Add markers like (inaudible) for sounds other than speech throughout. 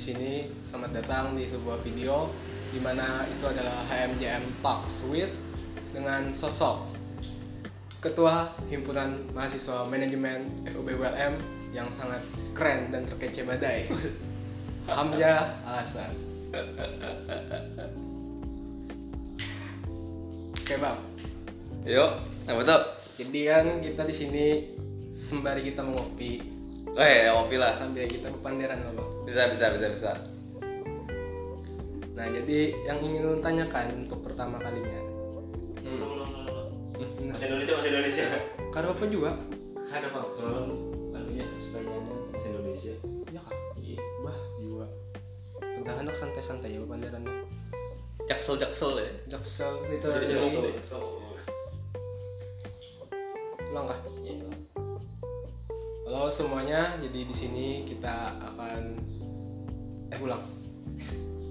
di sini selamat datang di sebuah video di mana itu adalah HMJM Talks with dengan sosok Ketua Himpunan Mahasiswa Manajemen FUB ULM yang sangat keren dan terkece badai. (laughs) Hamzah Alasan. Oke bang, Yuk, apa tuh? jadi kan kita di sini sembari kita mengopi Eh, kopi lah. sambil kita berpanderan loh bang. Bisa, bisa, bisa, bisa. Nah, jadi yang ingin lu tanyakan untuk pertama kalinya. Masih Indonesia, masih Indonesia. Kado apa juga? Ada pak, soalnya anunya nyaman masih Indonesia. Ya kak. Iya. Bah, juga. Tentang anak santai-santai ya panderannya. Jaksel, jaksel ya. Jaksel itu jaksel. ulang kah? Iya. Halo semuanya, jadi di sini kita akan eh ulang.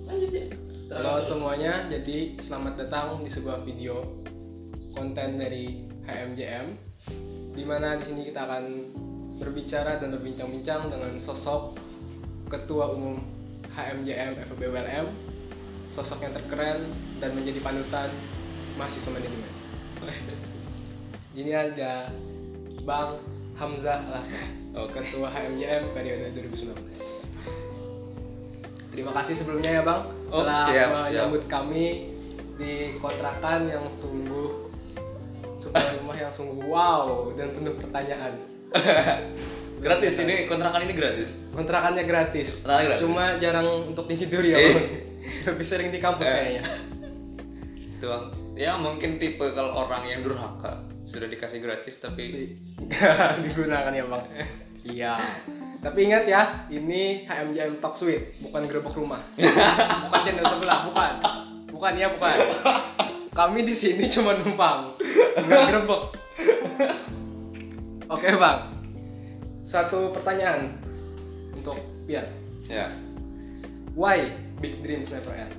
Lanjut ya. Halo semuanya, jadi selamat datang di sebuah video konten dari HMJM di mana di sini kita akan berbicara dan berbincang-bincang dengan sosok Ketua Umum HMJM FEB ULM, sosok yang terkeren dan menjadi panutan mahasiswa manajemen. (laughs) Ini ada Bang Hamzah Alasan. Ketua HMJM periode 2019. Terima kasih sebelumnya ya Bang Oh, telah siap, menyambut kami di kontrakan yang sungguh sebuah rumah yang sungguh wow dan penuh pertanyaan. (laughs) Gratis ini kontrakan ini gratis. Kontrakannya gratis. Kontrakannya gratis. Cuma jarang untuk tidur ya, Eh. Bang. (laughs) Lebih sering di kampus Eh. kayaknya. Bang. Ya mungkin tipe kalau orang yang durhaka sudah dikasih gratis tapi (laughs) digunakan ya bang. Iya tapi ingat ya ini HMJM Talk Suite bukan gerbek rumah. (laughs) Bukan channel sebelah bukan. Bukan ya bukan. Kami di sini cuma numpang nggak gerbek oke bang. Satu pertanyaan untuk Pian. Ya. why big dreams never end?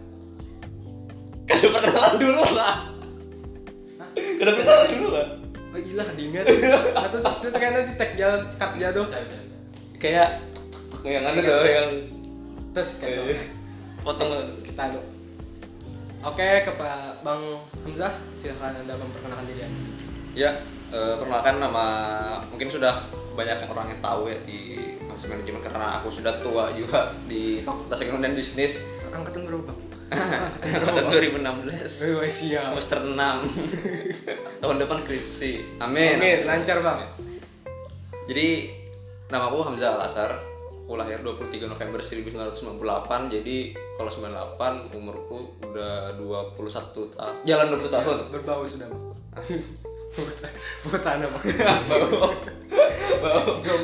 Kada perkenalan dulu lah. Kada perkenalan dulu lah. Oh gila diingat. Atau itu kayaknya di tag jalan cut jatuh. Kayak yang anu tuh yang terus kayak potong kita lu oke ke Pak Bang Hamzah. Silahkan anda memperkenalkan diri anda. Ya, eh, perkenalkan nama mungkin sudah banyak orang yang tahu ya di manajemen karena aku sudah tua juga di Fakultas Ekonomi dan Bisnis. Angkatan berapa Bang? tahun 2016 Wih, siap. Semester 6 tahun depan skripsi. Amin. Amin, lancar Bang. Jadi nama aku Hamzah Al Asar aku lahir 23 November 1998 jadi kalau 98 umurku udah 21 tahun jalan 21 tahun. Berbau sudah Bang (laughs) Bau tanah Bang Bau.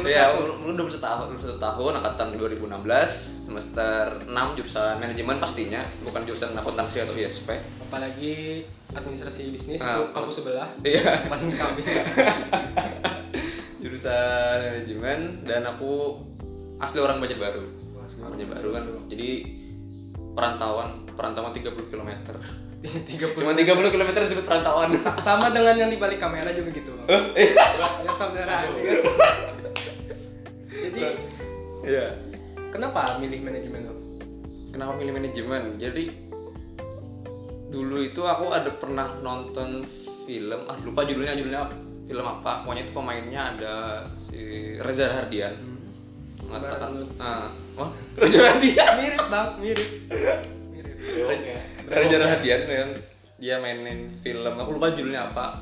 ya, umur 21 tahun, 21 tahun angkatan 2016 semester 6 jurusan manajemen pastinya, bukan jurusan akuntansi atau ISP. apalagi administrasi bisnis Ah, itu kampus sebelah Iya. depan kami (laughs) jurusan manajemen dan aku asli orang Banjarbaru. Wah, asli orang Banjarbaru kan. Jadi perantauan, perantauan 30 km. 30 Cuma 30 km disebut perantauan. sama dengan yang di balik kamera juga gitu yang saudara jadi Iya. kenapa milih manajemen Bang? Kenapa milih manajemen? Jadi dulu itu aku ada pernah nonton film, ah lupa judulnya judulnya film apa. Pokoknya itu pemainnya ada si Reza Hardian. Mengatakan, ah, wah (laughs) Reza Hardian. mirip Bang mirip mirip Oke. Reza Hardian yang dia mainin film, aku lupa judulnya apa.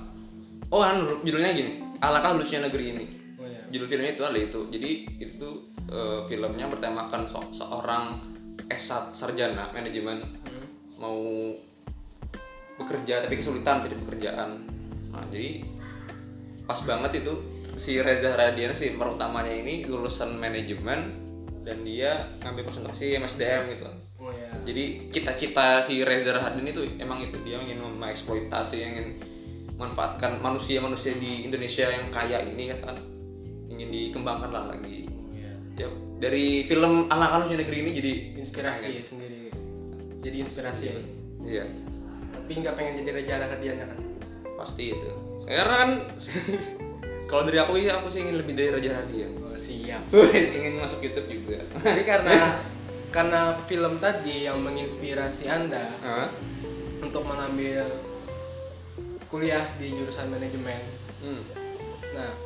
Oh, kan judulnya gini. Alangkah lucunya negeri ini. oh ya Judul filmnya itu ada itu. Jadi itu tuh eh, filmnya bertemakan so- seorang S1 sarjana manajemen Hmm. mau bekerja tapi kesulitan cari pekerjaan. Nah, jadi pas banget itu si Reza Radian si pemeran utamanya ini lulusan manajemen dan dia ngambil konsentrasi MSDM gitu. Ya Jadi cita-cita si Reza Radian itu emang itu dia ingin mengeksploitasi, ingin manfaatkan manusia-manusia di Indonesia yang kaya ini kan. Ingin dikembangkan lah lagi. oh ya Ya dari film Anak-anak Negeri ini jadi inspirasi sendiri. Jadi inspirasi. Ya Iya. tapi nggak pengen jadi raja Radian kan? Pasti itu. Karena kan (laughs) kalau dari aku sih aku sih ingin lebih dari Raja Radian oh siap. (laughs) Ingin masuk YouTube juga. Jadi karena (laughs) karena film tadi yang menginspirasi anda Hah? untuk mengambil kuliah di jurusan manajemen Hmm. nah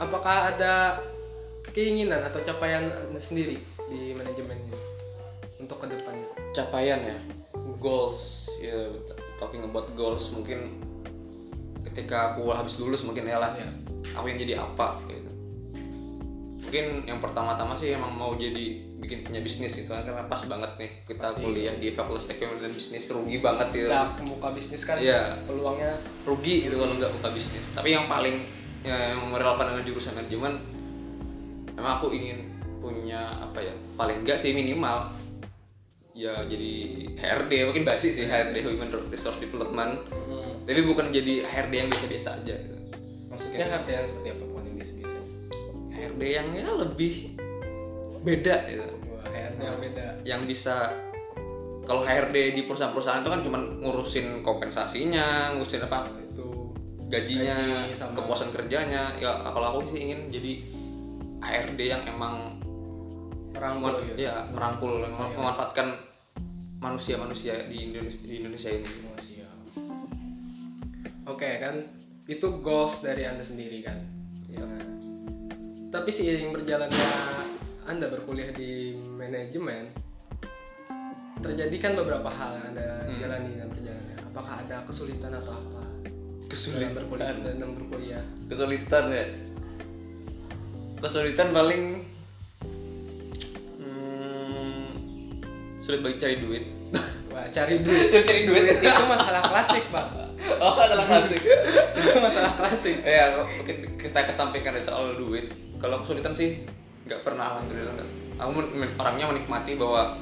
apakah ada keinginan atau capaian sendiri di manajemen ini untuk ke depannya capaian ya goals ya talking about goals mungkin ketika aku habis lulus mungkin ya lah Ya. aku yang jadi apa gitu mungkin yang pertama-tama sih emang mau jadi bikin punya bisnis itu karena pas banget nih kita Pasti. kuliah di fakultas ekonomi dan bisnis rugi banget gitu Udah membuka bisnis kan Iya. peluangnya rugi gitu kalau nggak buka bisnis tapi yang paling ya, yang relevan dengan jurusan manajemen emang aku ingin punya apa ya paling enggak sih minimal ya jadi HRD mungkin basi sih HRD Human Resource Development hmm, tapi bukan jadi HRD yang biasa-biasa aja gitu. maksudnya harga yang seperti apa HRD yang ya lebih beda gitu. Wah, HRD yang beda yang bisa kalau HRD di perusahaan-perusahaan itu kan cuma ngurusin kompensasinya ngurusin apa itu gajinya, Gaji sama- kepuasan kerjanya. Ya kalau aku sih ingin jadi HRD yang emang merangkul gitu ya merangkul, mem- memanfaatkan manusia-manusia di Indonesia, di Indonesia ini. Oh, siap. Oke kan itu goals dari anda sendiri kan. Ya. Nah, tapi seiring berjalannya anda berkuliah di manajemen terjadi kan beberapa hal yang anda Hmm. jalani dalam perjalanannya. Apakah ada kesulitan atau apa? Kesulitan. dalam berkuliah dalam berkuliah. Kesulitan ya. Kesulitan paling hmm, sulit bagi cari duit. (laughs) Wah cari duit. sulit cari duit. itu masalah klasik pak. oh, adalah klasik. itu masalah klasik. ya kita kesampingkan soal duit kalau kesulitan sih nggak pernah alhamdulillah nggak. Aku orangnya menikmati bahwa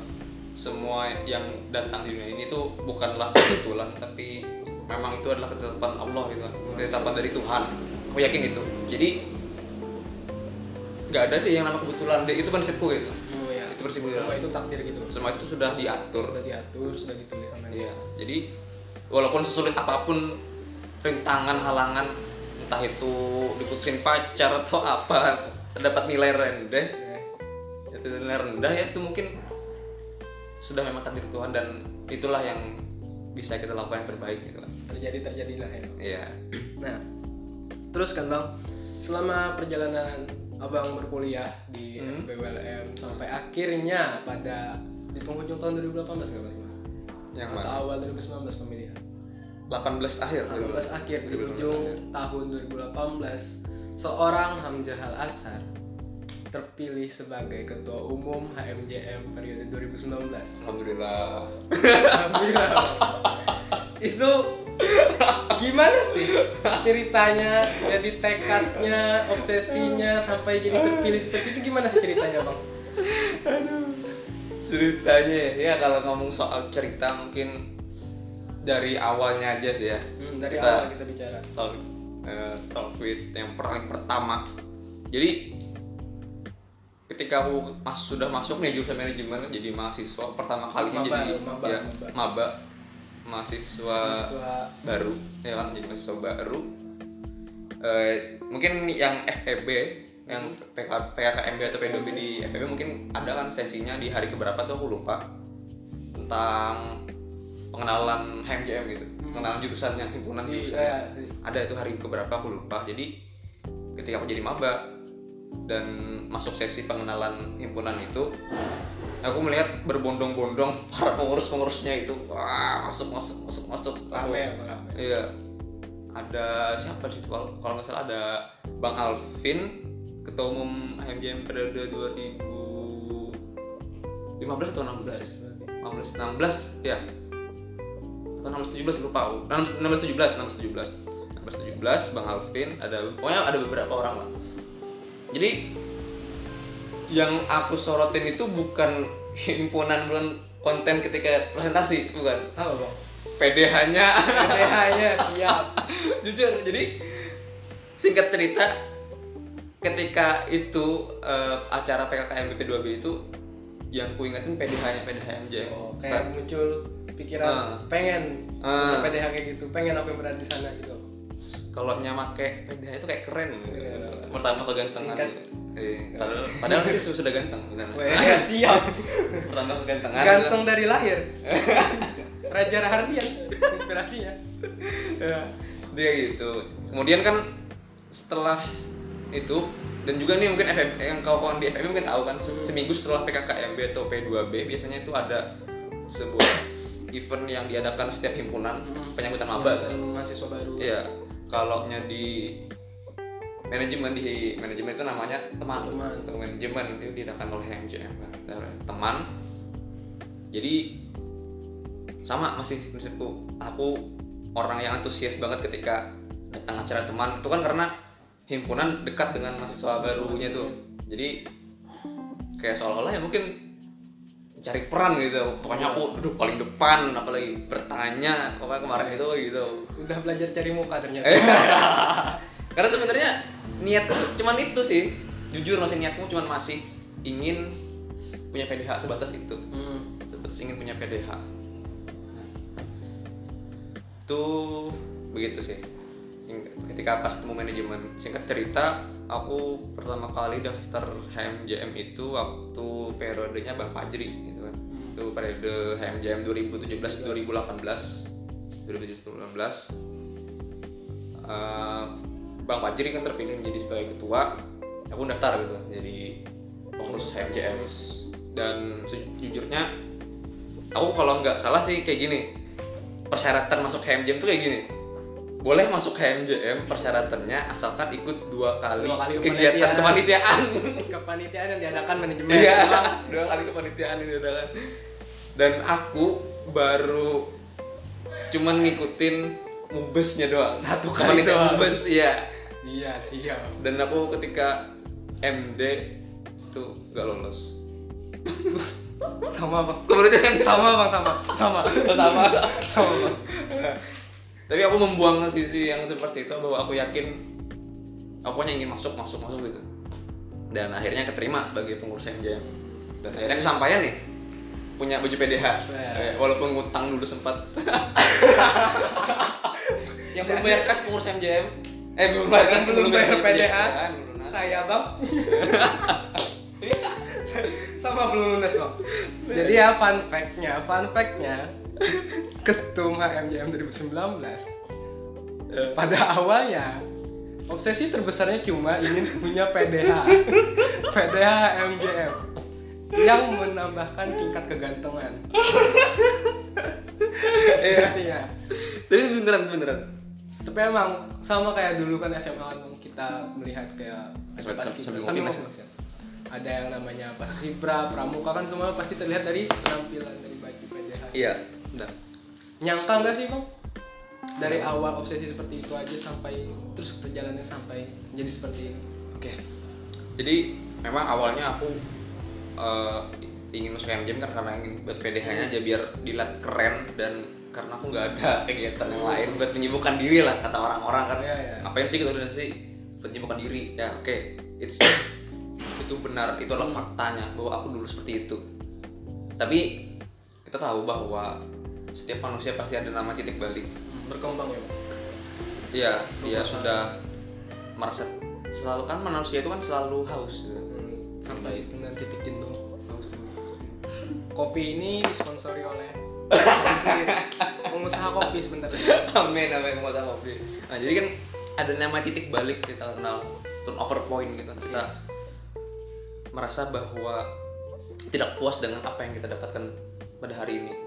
semua yang datang di dunia ini tuh bukanlah kebetulan tapi memang itu adalah ketetapan Allah gitu ketetapan dari Tuhan. Aku yakin itu. Jadi nggak ada sih yang nama kebetulan. Itu prinsipku gitu. Oh ya. Itu bersih Semua itu takdir gitu. semua itu sudah diatur. Sudah diatur, sudah ditulis sama Iya, jadi walaupun sesulit apa pun rintangan halangan entah itu diputusin pacar atau apa dapat nilai rendah. Ya. nilai rendah ya itu mungkin sudah memang takdir Tuhan dan itulah yang bisa kita lakukan yang terbaik gitu kan terjadi terjadilah ya. Iya. Nah terus kan bang selama perjalanan abang berkuliah di Hmm. BWLM sampai akhirnya pada di penghujung tahun 2018 nggak mas yang atau mana? awal 2019 pemilihan 18 akhir. 18 akhir di 2018 ujung tahun 2018 seorang Hamzah Al Asar terpilih sebagai ketua umum HMJM periode 2019 alhamdulillah. Alhamdulillah. itu gimana sih ceritanya jadi tekadnya obsesinya sampai jadi terpilih seperti itu gimana sih ceritanya bang? Ceritanya ya kalau ngomong soal cerita mungkin dari awalnya aja sih ya. Hmm, dari Kita- awal kita bicara. talk eh, talk with yang paling pertama. Jadi ketika aku mas sudah masuk nih jurusan manajemen jadi mahasiswa pertama kalinya Maba, jadi maba, ya, maba. maba. Mahasiswa, Mahasiswa. baru ya kan jadi mahasiswa baru. Eh, mungkin yang FEB yang PK, PKKMB atau P2B di FEB mungkin ada kan sesinya di hari keberapa tuh aku lupa. Tentang pengenalan HMJM gitu. Pengenalan jurusan yang himpunan di jurusan. eh, ada itu hari keberapa aku lupa. Jadi ketika aku jadi maba dan masuk sesi pengenalan himpunan itu aku melihat berbondong-bondong (laughs) para pengurus-pengurusnya itu. Wah masuk masuk masuk masuk. Rame rame iya. Ada siapa sih? Itu? kalau kalau nggak salah ada bang Alvin ketua umum HMJM periode 2015 atau 16 ya? 15 16 ya 16 17 lupa aku. 16 17 16 17 16 17 Bang Alvin ada pokoknya ada beberapa orang lah. Jadi yang aku sorotin itu bukan (laughs) himpunan bukan konten ketika presentasi bukan. Apa bang? PDH-nya PDH-nya siap. (laughs) Jujur jadi singkat cerita ketika itu eh, acara PKKM BP2B itu yang ku ingetin PDH-nya PDH MJM oh, kayak muncul pikiran Ah. pengen Ah. punya PDH kayak gitu pengen apa yang berada di sana gitu kalau nya make PDH itu kayak keren Keren. pertama kegantengan tingkat Eh, padahal, padahal sih sudah ganteng bukan? Weh, siap. (laughs) Pertambah kegantengan. Ganteng dari lahir. Raja Rahardian inspirasinya. ya, dia gitu kemudian kan setelah itu dan juga nih mungkin FM yang kawan-kawan di FM mungkin tahu kan se- seminggu setelah PKKMB atau P2B biasanya itu ada sebuah event yang diadakan setiap himpunan penyambutan maba tuh. Mahasiswa baru. Iya, kalau nya di manajemen di manajemen itu namanya teman. Teman. Teman manajemen itu diadakan oleh MJM teman. Jadi sama masih maksudku. Aku orang yang antusias banget ketika datang acara teman itu kan karena himpunan dekat dengan mahasiswa barunya tuh. jadi kayak seolah-olah ya mungkin cari peran gitu. Pokoknya aku duduk paling depan apalagi bertanya pokoknya kemarin itu? gitu. Udah belajar cari muka ternyata. Eh. (laughs) karena sebenarnya niat cuman itu sih. Jujur masih niatmu cuman masih ingin punya PDH sebatas itu. Hmm. sebatas ingin punya PDH Nah, itu begitu sih ketika pas temu manajemen. Singkat cerita aku pertama kali daftar HMJM itu waktu periodenya Bang Fajri gitu kan. Itu periode HMJM 2017 2018 2017 2018 Eh, Bang Fajri kan terpilih menjadi sebagai ketua. Aku daftar gitu jadi pengurus HMJM dan sejujurnya aku kalau nggak salah sih kayak gini persyaratan masuk HMJM tuh kayak gini boleh masuk HMJM persyaratannya asalkan ikut dua kali, Dua kali kegiatan kepanitiaan. kepanitiaan (laughs) yang diadakan manajemen. iya dua kali kepanitiaan ini udah kan dan aku baru cuman ngikutin mubesnya doang Satu kali doang. mubes iya Iya, siap. dan aku ketika MD tuh nggak lolos Sama bang. kemudian Sama bang, sama. Sama. sama Sama bang. Tapi aku membuang sisi yang seperti itu bahwa aku yakin aku hanya ingin masuk masuk masuk gitu dan akhirnya keterima sebagai pengurus MJM dan akhirnya kesampaian nih punya baju PDH Wah. Eh, walaupun ngutang dulu sempat (laughs) yang belum bayar kas pengurus MJM eh belum bayar kas Belum bayar PDH. kan. Saya bang. (laughs) sama belum lunas bang. Jadi ya fun fact-nya, fun fact-nya ketum HMJM 2019 pada awalnya obsesi terbesarnya cuma ingin punya PDH (laughs) PDH HMJM yang menambahkan tingkat kegantengan Iya. tapi beneran beneran. Tapi emang sama kayak dulu kan SMA kan kita melihat kayak sambil ya. Ada yang namanya paskibra, pramuka kan semua pasti terlihat dari penampilan dari baju PDH. iya benar Nyangka nggak sih bang? Dari awal obsesi seperti itu aja sampai terus perjalanannya sampai menjadi seperti ini. Oke. Jadi memang awalnya aku eh, ingin masuk MJM kan karena ingin buat PDH-nya aja biar dilihat keren dan karena aku nggak ada (laughs) kegiatan yang lain buat menyibukkan diri lah kata orang-orang kan. Iya, iya. Ngapain sih gitu sih buat menyibukkan diri? Ya oke, it's (coughs) itu benar, itu adalah faktanya bahwa aku dulu seperti itu. Tapi kita tahu bahwa setiap manusia pasti ada nama titik balik Berkembang ya. Iya, dia sudah merasa selalu kan manusia itu kan selalu haus gitu. Hmm, sampai dengan titik jenuh. Haus. Kopi ini disponsori oleh (laughs) pengusaha kopi sebenarnya. amin amin sama kopi. Nah jadi kan ada nama titik balik kita kenal turnover point gitu. Kita merasa bahwa tidak puas dengan apa yang kita dapatkan pada hari ini.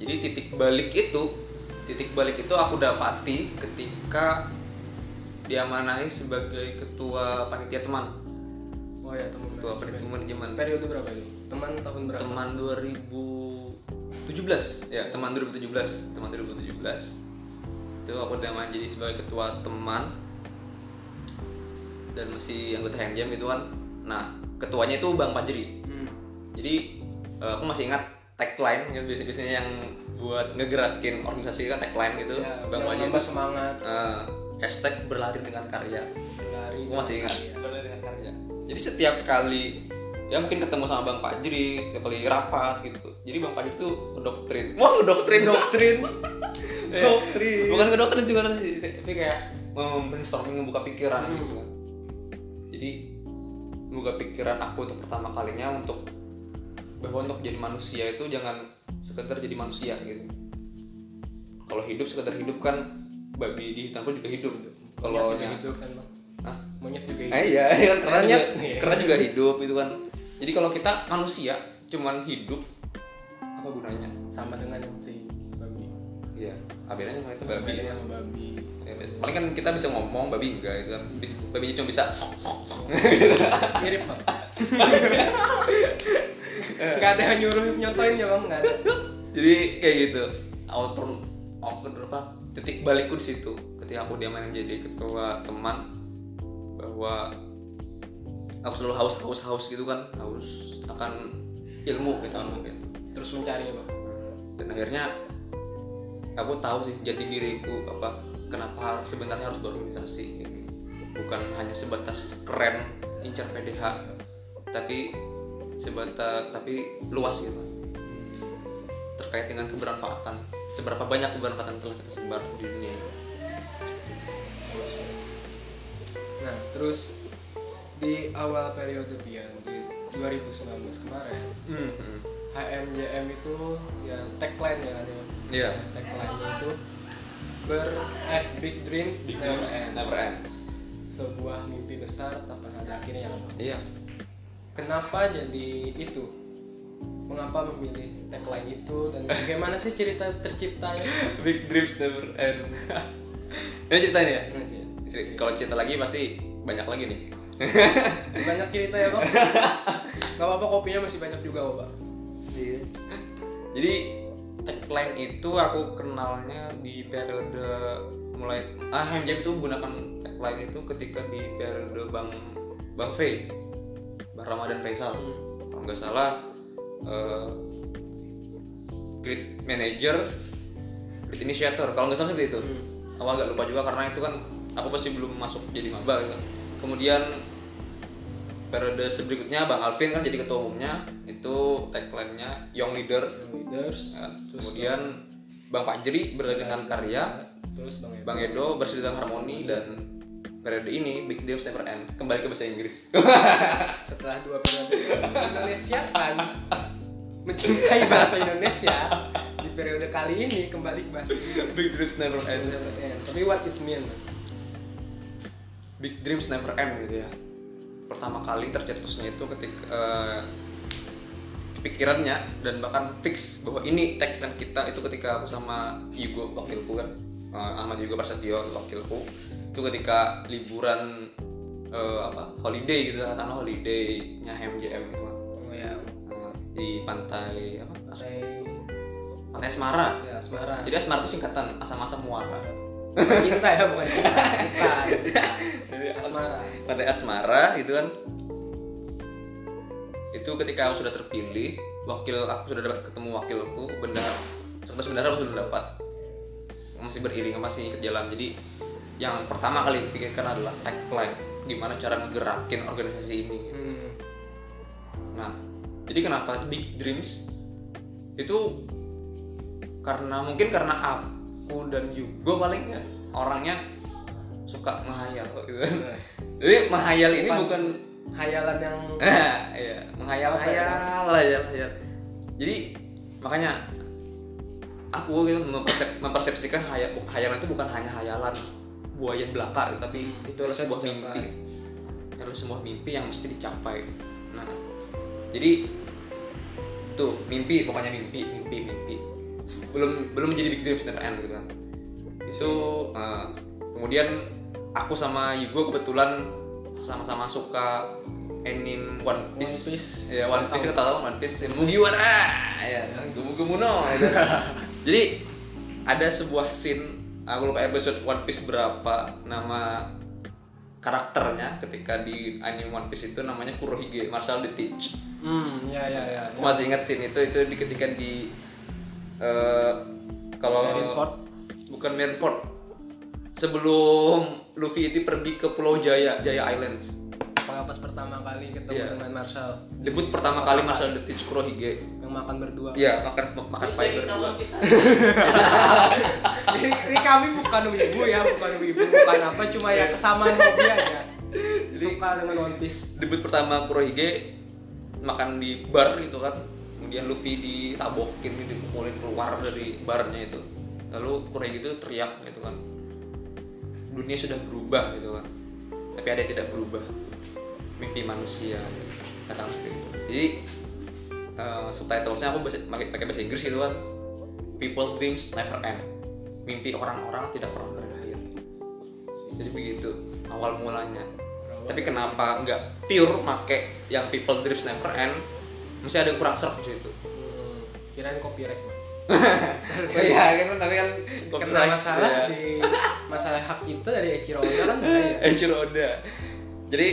Jadi titik balik itu titik balik itu aku dapati ketika diamanahi sebagai ketua panitia teman Oh ya teman. ketua panitia manajemen Periode berapa itu? Teman tahun berapa? teman 2017 ya teman 2017 teman 2017 itu aku udah jadi sebagai ketua teman dan masih anggota HMJM itu kan nah ketuanya itu Bang Fajri Hmm. jadi eh, aku masih ingat tagline yang biasanya biasanya yang buat ngegerakin organisasi kan tagline gitu. Ya, Bang itu semangat. Eh, hashtag berlari dengan karya. Berlari. aku masih ingat. karya. berlari dengan karya. Jadi setiap kali ya mungkin ketemu sama bang Fajri setiap kali rapat gitu. Jadi bang Fajri tuh ngedoktrin. Wah ngedoktrin. Doktrin. (laughs) Eh, Doktrin. bukan ngedoktrin juga sih. Tapi kayak brainstorming membuka pikiran gitu. Jadi membuka pikiran aku untuk pertama kalinya untuk bahwa untuk jadi manusia itu jangan sekedar jadi manusia gitu kalau hidup sekedar hidup kan babi di hutan pun juga hidup kalau Monyet hidup kan bang Hah? monyet juga hidup Eh, iya, iya kan keren Monyet. juga, Iya. keren juga hidup itu kan. Jadi kalau kita manusia cuman hidup apa gunanya? sama dengan si babi Iya, apa bedanya sama itu babi? Sama babi Ya, paling kan kita bisa ngomong, babi enggak itu kan. Babi cuma bisa mirip (laughs) nggak ada yang nyuruh nyontoin ya bang? Nggak ada. Jadi kayak gitu. Outer over apa? Titik balikku di situ. Ketika aku diamanin menjadi ketua teman bahwa aku selalu haus haus haus gitu kan. Haus akan ilmu gitu kan mungkin. Terus mencari ya bang? Dan akhirnya aku tahu sih jati diriku apa kenapa sebenarnya harus berorganisasi. Gitu. bukan hanya sebatas keren incar PDH tapi sebatas tapi luas gitu terkait dengan kebermanfaatan seberapa banyak kebermanfaatan telah kita sebar di dunia ini. Nah, terus di awal periode Pian di 2019 kemarin, Hmm, hmm. HMJM itu ya tagline ya kan ya. Iya. Tagline-nya itu ber eh big dreams, Big never, dreams ends. never ends. Sebuah mimpi besar tak pernah ada akhirnya kan. Bang? Kenapa jadi itu? Mengapa memilih tagline itu? Dan bagaimana sih cerita terciptanya? (laughs) big dreams never end. (laughs) Ini ceritanya ya? Ceri- kalau cerita lagi pasti banyak lagi nih. Banyak (laughs) cerita ya bang. Nggak apa-apa kopinya masih banyak juga kok pak. Jadi tagline itu aku kenalnya di periode mulai ah HMJM itu gunakan tagline itu ketika di periode Bang Bang V Bang Ramadan Faisal. Kalau nggak salah eh, Grid Manager Grid Initiator. Kalau nggak salah seperti itu. Aku agak lupa juga karena itu kan aku masih belum masuk jadi maba gitu. Kemudian periode berikutnya Bang Alvin kan jadi ketua umumnya itu tagline-nya Young Leader. Leaders Ya, kemudian Bang Fajri berada dengan karya terus bang Ebo. Bang Edo harmoni dan periode ini Big Dreams Never End kembali ke bahasa Inggris. (laughs) Setelah dua periode Indonesia kan mencintai bahasa Indonesia di periode kali ini kembali ke bahasa Inggris. Big Dreams Never End. Tapi what it mean? Big Dreams Never End gitu ya. Pertama kali tercetusnya itu ketika eh, pikirannya dan bahkan fix bahwa ini tagline kita itu ketika aku sama Yugo wakilku kan. Eh, Ahmad Yugo Prasetyo wakilku itu ketika liburan eh, apa holiday gitu karena holidaynya MJM itu kan oh ya di pantai apa? Pantai pantai Asmara. Ya asmara. Jadi Asmara itu singkatan asam-asam muara. Cinta ya bukan cinta. (laughs) Bukan. asmara. Pantai Asmara gitu kan. Itu ketika aku sudah terpilih wakil aku sudah dapat ketemu wakilku benar serta sebenarnya aku sudah dapat. Masih beriring masih ikut jalan. Jadi yang pertama kali pikirkan adalah tagline gimana cara ngegerakin organisasi ini hmm. Nah, jadi kenapa Big Dreams itu karena mungkin karena aku dan Yugo paling ya orangnya suka menghayal gitu. Nah. Jadi menghayal ini Bukan bukan hayalan yang (laughs) iya, menghayal-hayal aja hayal. Jadi makanya aku gitu mempersep- mempersepsikan hayal, hayalan itu bukan hanya hayalan buaya belaka tapi itu adalah bisa sebuah dicapai. mimpi. itu adalah sebuah mimpi yang mesti dicapai. Nah jadi tuh mimpi pokoknya mimpi mimpi mimpi. Belum belum menjadi big dreams never end gitu kan. Itu eh, kemudian aku sama Yugo kebetulan sama-sama suka anime One Piece, One Piece. ya One Piece kita tahu One Piece. Mugiwara ya. Gumu Gumu no jadi ada sebuah scene aku lupa episode One Piece berapa nama karakternya ketika di anime One Piece itu namanya Kurohige Marshall the Teach hmm ya ya ya aku masih ingat scene itu itu di ketika di eh, kalau Marineford. bukan Marineford sebelum Luffy itu pergi ke Pulau Jaya Jaya Islands Pas pertama kali ketemu Iya. dengan Marshall. Debut pertama kali Marshall the Teach Kurohige yang makan berdua. Iya makan makan pie berdua. ini, (laughs) ini kami bukan wibu ya, bukan wibu, bukan apa, cuma ya kesamaan hobi aja. suka dengan One Piece. debut pertama Kurohige makan di bar gitu kan. Kemudian Luffy ditabokin gitu dipukulin keluar dari barnya itu. Lalu Kurohige itu teriak gitu kan. Dunia sudah berubah gitu kan. Tapi ada yang tidak berubah mimpi manusia kata seperti itu. Jadi eh, subtitlesnya aku pakai pakai bahasa Inggris gitu kan. People dreams never end. Mimpi orang-orang tidak pernah berakhir. Jadi begitu awal mulanya. Tapi kenapa nggak pure make yang people dreams never end? Masih ada yang kurang serap di situ. Hmm, kirain copyright Bang. (laughs) iya kan nanti kan kena masalah ya. di masalah hak cipta dari Echiro Oda kan bahaya. (laughs) Eiichiro Oda. Jadi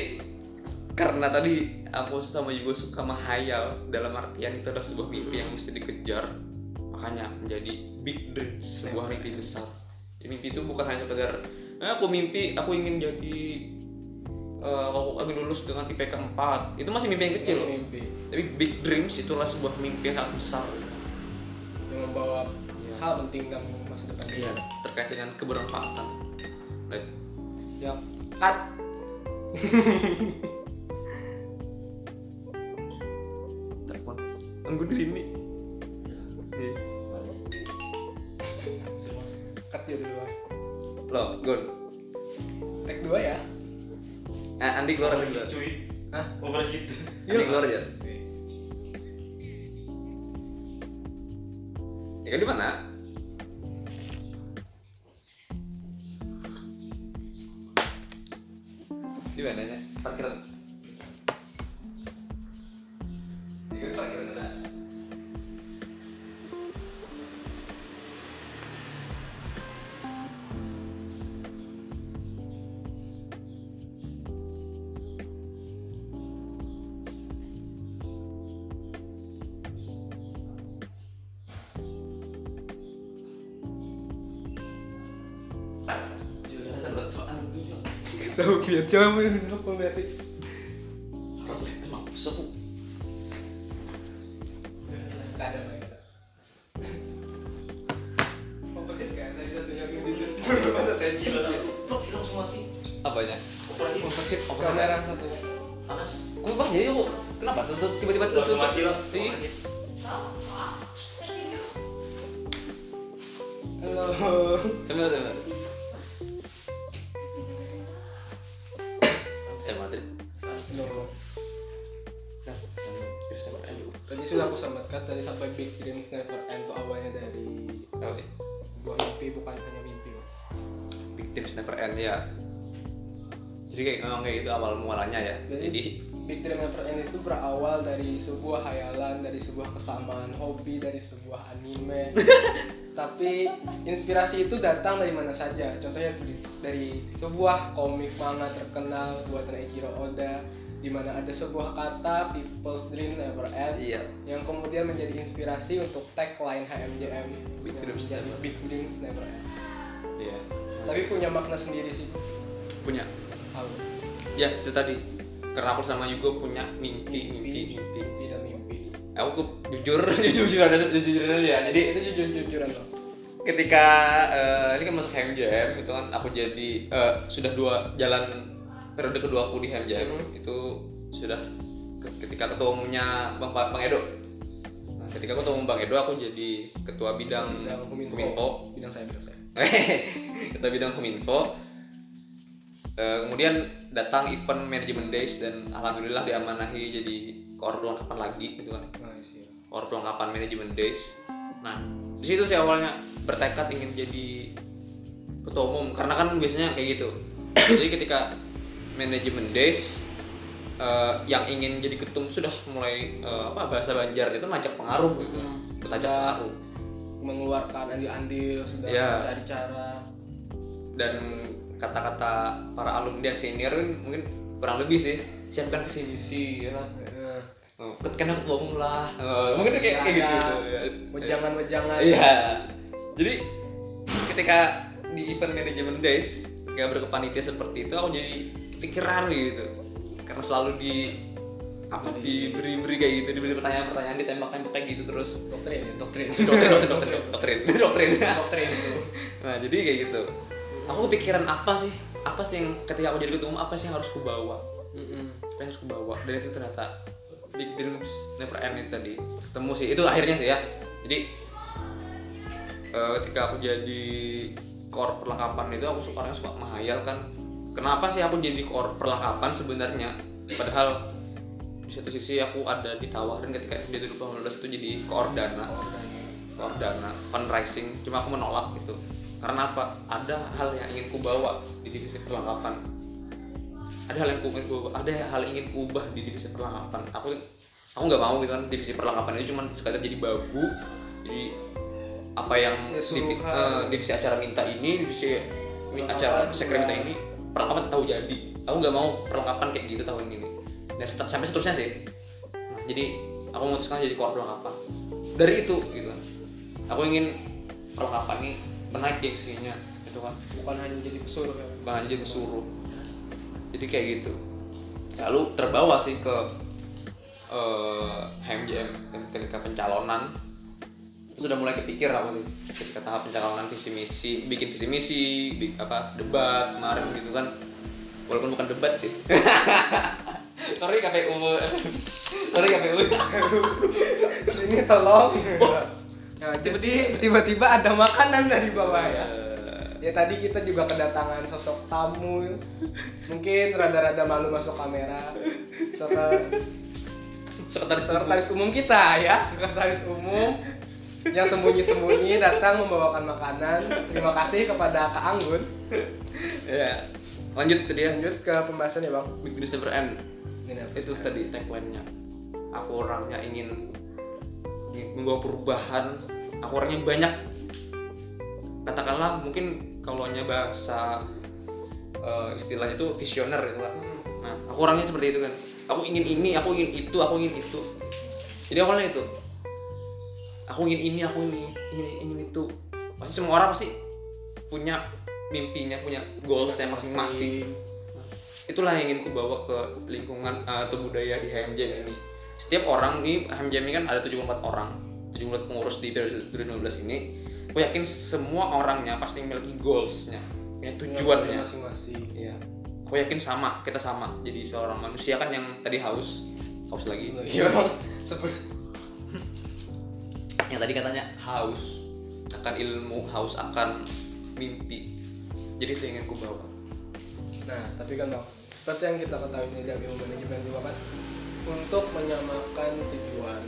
karena tadi aku sama juga suka menghayal dalam artian itu adalah sebuah mimpi yang mesti dikejar. Makanya menjadi big dream sebuah mimpi besar. Jadi mimpi itu bukan hanya sekedar "Eh, aku mimpi aku ingin jadi eh, aku ingin lulus dengan IPK 4 itu masih mimpi yang kecil. Masih mimpi. Tapi big dreams itulah sebuah mimpi yang sangat besar. Yang membawa hal penting dalam masa depan. Iya terkait dengan kebermanfaatan. Baik. ya cut (laughs) tunggu di sini. Iya. cut ya dulu loh gon tag dua ya. Ah, Andi keluar Andi keluar. Cuy. Hah? pernah gitu Andi keluar ya ya kan di mana? Di mananya parkiran di kan parkiran mana Jangan ada soal gitu. tahu biar mau mau lihat saya gila bro kita langsung mati Apanya? overheat Overheat Overheat. kamera satunya panas Kok bang jadi kok? Kenapa tuh tuh tiba-tiba tuh tuh? langsung mati lah Ih, halo Sambil sambil. Saya Madrid. Halo. Nah, terus dapat aja. tadi sudah aku samakan tadi sampai big dreams never end tuh awalnya dari Oh, iya. buah mimpi bukan hanya mimpi Never End ya. Jadi kayak memang kayak gitu awal mulanya ya. Jadi, Jadi Big Dream Never End itu berawal dari sebuah hayalan, dari sebuah kesamaan hobi, dari sebuah anime. (laughs) Tapi inspirasi itu datang dari mana saja. Contohnya dari sebuah komik manga terkenal buatan Eiichiro Oda, di mana ada sebuah kata People's Dream Never End iya. yang kemudian menjadi inspirasi untuk tagline HMJM Big Dreams Never- Big Dreams Never End. Iya. Tapi punya makna sendiri sih. Punya. Tahu. Ya, itu tadi. Karena aku sama Yugo punya mimpi, mimpi, mimpi. mimpi dan mimpi. Aku tuh jujur, (laughs) jujur, jujur ada jujur aja ya. Jadi itu jujur-jujuran loh. ketika eh, ini kan masuk HMJM itu kan aku jadi eh, sudah dua jalan periode kedua aku di HMJM itu sudah ke- ketika ketua umumnya Bang Bang Edo nah, ketika ketua umum Bang Edo aku jadi ketua bidang, Bidang Kominfo. Kominfo. Bidang saya bidang saya. (laughs) ketua bidang Kominfo Eh, kemudian datang event management days dan alhamdulillah diamanahi jadi koor pelengkapan lagi gitu kan Nice ya. or pelengkapan manajemen days. Nah, di situ saya awalnya bertekad ingin jadi ketua umum karena kan biasanya kayak gitu. Jadi ketika manajemen days eh, yang ingin jadi ketum sudah mulai eh, apa bahasa Banjar itu ngajak pengaruh gitu. Ngajak pengaruh Mengeluarkan andil-andil sudah Ya. mencari cara. dan kata-kata para alumni dan senior kan mungkin kurang lebih sih siapkan visi misi ya lah. Eh, Oh, karena ketua umum lah. Eh, mungkin tuh kayak, kayak gitu. ada ya. Wejangan-wejangan. Iya. Jadi ketika di event management days, ketika berkepanitia seperti itu aku jadi kepikiran gitu. Karena selalu di apa diberi-beri kayak gitu, diberi pertanyaan-pertanyaan ditembak-tembak kayak gitu terus. Doktrin ya, (laughs) doktrin. Doktrin, doktrin, doktrin, (laughs) doktrin, (laughs) doktrin. doktrin itu. Nah, jadi kayak gitu. Aku kepikiran apa sih? Apa sih yang ketika aku jadi ketua umum apa sih yang harus ku bawa? apa yang harus aku bawa dan itu ternyata big dreams never end itu tadi ketemu sih itu akhirnya sih ya jadi eh, ketika aku jadi core perlengkapan itu aku suka orangnya suka menghayal kan kenapa sih aku jadi core perlengkapan sebenarnya padahal di satu sisi aku ada ditawarin ketika di 2018 itu jadi koordana. Koordana fundraising. Cuma aku menolak gitu. Karena apa? Ada hal yang ingin ku bawa di divisi perlengkapan. Ada hal yang ku ingin ku ada hal yang ingin ku ubah di divisi perlengkapan. Aku aku nggak mau gitu kan divisi perlengkapan itu cuma sekadar jadi babu. Jadi apa yang Ya, divi- eh, divisi acara minta ini divisi acara sekre minta ini perlengkapan tahu jadi. Aku nggak mau perlengkapan kayak gitu tahun ini dan sampai seterusnya sih. Nah, jadi aku memutuskan jadi keluar perlengkapan dari itu gitu. Aku ingin perlengkapan ini menaik gengsinya itu kan. Bukan hanya jadi pesuruh ya? Bukan hanya jadi suruh jadi kayak gitu. Lalu terbawa sih ke eh HMJM ketika pencalonan. Sudah mulai kepikir aku sih ketika tahap pencalonan visi misi bikin visi misi bi- apa debat kemarin gitu kan. Walaupun bukan debat sih (laughs) sorry KPU sorry KPU ini tolong. Nah, jadi tiba-tiba ada makanan dari bawah ya. Ya tadi kita juga kedatangan sosok tamu. Mungkin rada-rada malu masuk kamera. Sek- sekretaris sekretaris umum kita ya. Sekretaris umum yang sembunyi-sembunyi datang membawakan makanan. Terima kasih kepada Kak Anggun. Ya lanjut tadi ya lanjut ke pembahasan ya bang. Big Dreams Never Ini apa? itu tadi tagline-nya. Aku orangnya ingin membawa perubahan. Aku orangnya banyak. Katakanlah mungkin kalau hanya bahasa eh, istilahnya itu visioner gitu kan nah aku orangnya seperti itu kan. Aku ingin ini aku ingin itu aku ingin itu. Jadi awalnya itu. Aku ingin ini aku ini ingin ingin itu. Pasti semua orang pasti punya mimpinya punya goalsnya masing-masing itulah yang ingin ku bawa ke lingkungan uh, atau budaya di HMJ ini. Setiap orang di HMJ ini kan ada 74 orang 74 pengurus di 2019 ini. Aku yakin semua orangnya pasti memiliki goalsnya punya tujuannya. masing-masing. Iya. aku yakin sama kita sama. Jadi seorang manusia kan yang tadi haus haus lagi. Iya. (laughs) Seperti- (laughs) yang tadi katanya haus akan ilmu haus akan mimpi. Jadi itu yang ingin ku bawa Nah, tapi kan bang, seperti yang kita ketahui sendiri dari manajemen juga kan, untuk menyamakan tujuan,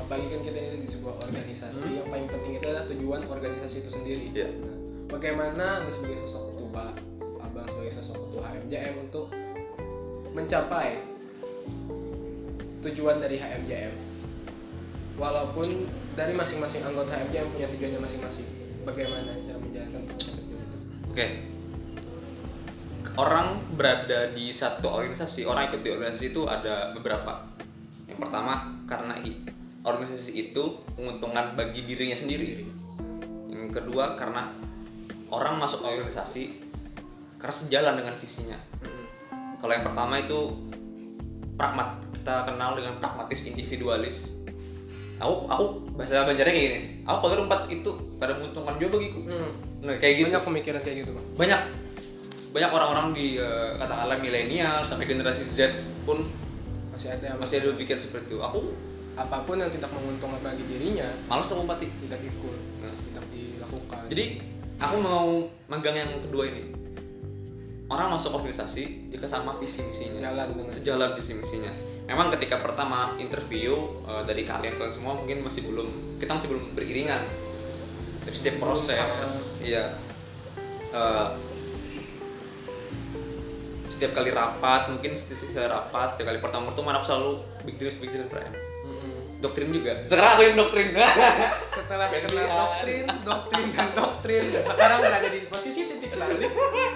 apalagi kan kita ini di sebuah organisasi, yang paling penting itu adalah tujuan organisasi itu sendiri. Iya. Nah, bagaimana anda sebagai sosok ketua, abang sebagai sosok ketua HMJM untuk mencapai tujuan dari HMJM, walaupun dari masing-masing anggota HMJM punya tujuannya masing-masing, bagaimana cara menjalankan tujuan itu? Oke. Orang berada di satu organisasi, orang ikut di organisasi itu ada beberapa. Yang pertama karena organisasi itu menguntungkan bagi dirinya sendiri. Yang kedua karena orang masuk organisasi karena sejalan dengan visinya. Kalau yang pertama itu pragmat, kita kenal dengan pragmatis individualis. Aku aku bahasa Banjarnya kayak gini. Aku kalau empat itu pada menguntungkan juga bagiku. Hmm. Nah, kayak gitu Banyak pemikiran kayak gitu bang. banyak banyak orang-orang di eh, katakanlah milenial sampai generasi Z pun masih ada masih ada berpikir seperti itu. Aku apa pun yang tidak menguntungkan bagi dirinya malas sama mati tidak ikut Nah. tidak dilakukan. Jadi aku mau megang yang kedua ini. Orang masuk organisasi jika sama visi misinya. Sejalan dengan sejalan visi misinya. Memang ketika pertama interview eh, dari kalian kalian semua mungkin masih belum kita masih belum beriringan. Tapi setiap proses iya. Eh, setiap kali rapat mungkin setiap saya rapat setiap kali pertemuan pertemuan aku selalu big dreams big dreams friend. Mm-mm. doktrin juga. Sekarang aku yang doktrin. (laughs) Setelah kenal doktrin doktrin dan doktrin dan sekarang berada di posisi titik balik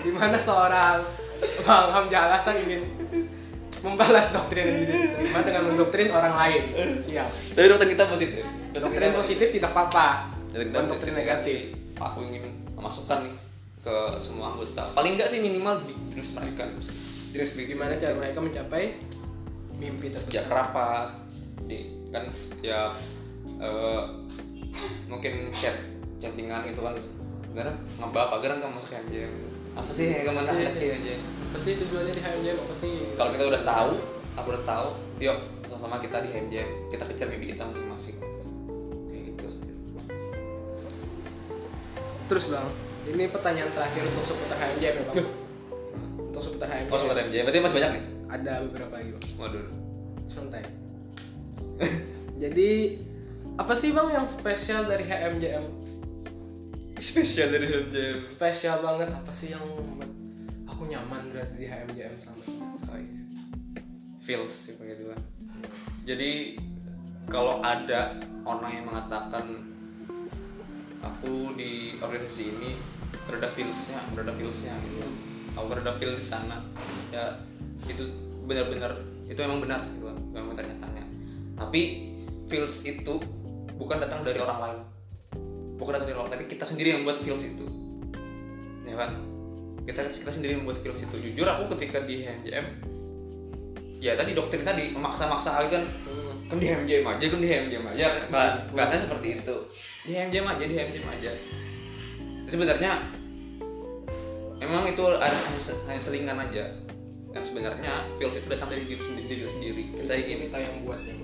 di mana seorang bang Hamzah Alasan ingin membalas doktrin yang diterima dengan mendoktrin orang lain. Siap. Tapi doktrin kita positif. Doktrin positif tidak apa-apa. Doktrin doktrin negatif. Aku ingin memasukkan nih ke semua anggota. Paling enggak sih minimal big dreams mereka dreams big gimana cara mereka mencapai mimpi setiap terbesar rapat di kan setiap eh, mungkin chat chattingan gitu kan. Sebenarnya ngebak agar kan masuk aja apa sih yang Sih. aja aja apa sih tujuannya di HMJM apa sih? Kalau kita udah tahu aku udah tahu yuk sama-sama kita di HMJM kita kejar mimpi kita masing-masing. Kayak gitu. Terus bang ini pertanyaan terakhir untuk seputar HMJM ya bang untuk seputar HMJM oh sobat HMJM berarti masih banyak nih? Ada beberapa lagi bang waduh. Santai. (laughs) Jadi apa sih bang yang spesial dari HMJM spesial dari HMJM spesial banget apa sih yang aku nyaman berada di HMJM selama ini? Oh, iya. feels sih begitu kan jadi kalau ada orang yang mengatakan aku di organisasi ini berada feelsnya berada feelsnya gitu aku berada feel di sana. Ya itu benar-benar itu emang benar gitu memang ternyatanya tapi feels itu bukan datang dari orang lain. Bukan datang dari orang tapi kita sendiri yang membuat feels itu. Ya kan? Kita kita sendiri yang membuat feels itu. Jujur aku ketika di HMJM ya tadi doktrin tadi memaksa-maksa lagi kan. Kan di HMJM aja kan di HMJM aja. Saya seperti itu. Di HMJM aja di HMJM aja sebenarnya emang itu ada hanya, se- hanya selingan aja. Dan sebenarnya feels itu datang dari diri sendiri, diri sendiri. Kita ingin kita yang buat ya